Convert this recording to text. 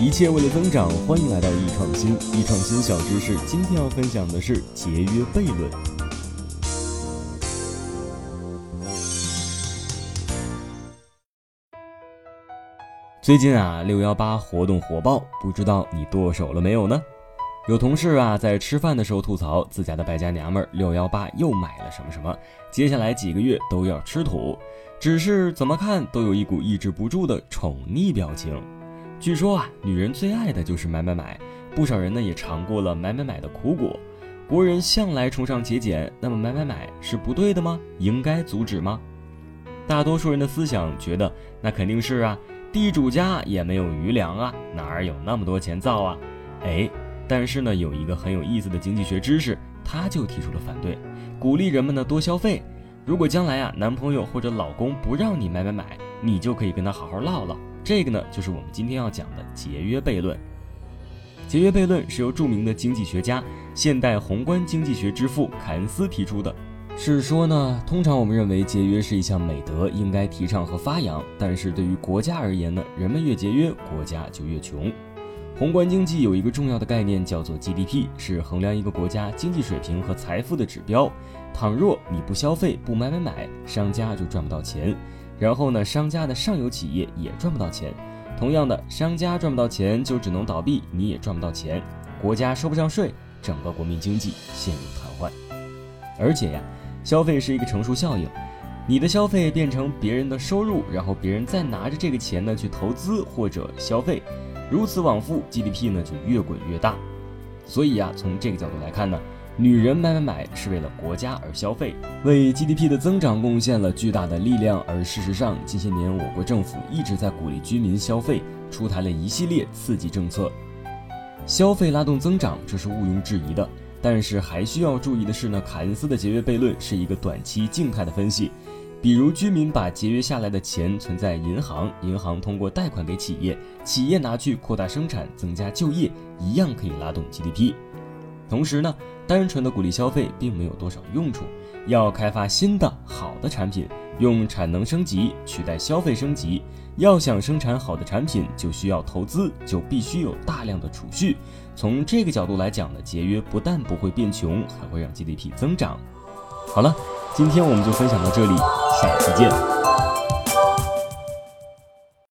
一切为了增长，欢迎来到易创新。易创新小知识，今天要分享的是节约悖论。最近啊，六幺八活动火爆，不知道你剁手了没有呢？有同事啊，在吃饭的时候吐槽自家的败家娘们儿六幺八又买了什么什么，接下来几个月都要吃土，只是怎么看都有一股抑制不住的宠溺表情。据说啊，女人最爱的就是买买买，不少人呢也尝过了买买买的苦果。国人向来崇尚节俭，那么买买买是不对的吗？应该阻止吗？大多数人的思想觉得，那肯定是啊，地主家也没有余粮啊，哪儿有那么多钱造啊？哎。但是呢，有一个很有意思的经济学知识，他就提出了反对，鼓励人们呢多消费。如果将来啊，男朋友或者老公不让你买买买，你就可以跟他好好唠唠。这个呢，就是我们今天要讲的节约悖论。节约悖论是由著名的经济学家、现代宏观经济学之父凯恩斯提出的，是说呢，通常我们认为节约是一项美德，应该提倡和发扬。但是对于国家而言呢，人们越节约，国家就越穷。宏观经济有一个重要的概念叫做 GDP，是衡量一个国家经济水平和财富的指标。倘若你不消费、不买买买，商家就赚不到钱。然后呢，商家的上游企业也赚不到钱。同样的，商家赚不到钱，就只能倒闭，你也赚不到钱。国家收不上税，整个国民经济陷入瘫痪。而且呀，消费是一个乘数效应，你的消费变成别人的收入，然后别人再拿着这个钱呢去投资或者消费。如此往复，GDP 呢就越滚越大。所以呀，从这个角度来看呢，女人买买买是为了国家而消费，为 GDP 的增长贡献了巨大的力量。而事实上，近些年我国政府一直在鼓励居民消费，出台了一系列刺激政策，消费拉动增长，这是毋庸置疑的。但是还需要注意的是呢，凯恩斯的节约悖论是一个短期静态的分析。比如，居民把节约下来的钱存在银行，银行通过贷款给企业，企业拿去扩大生产、增加就业，一样可以拉动 GDP。同时呢，单纯的鼓励消费并没有多少用处，要开发新的好的产品，用产能升级取代消费升级。要想生产好的产品，就需要投资，就必须有大量的储蓄。从这个角度来讲呢，节约不但不会变穷，还会让 GDP 增长。好了。今天我们就分享到这里，下期见。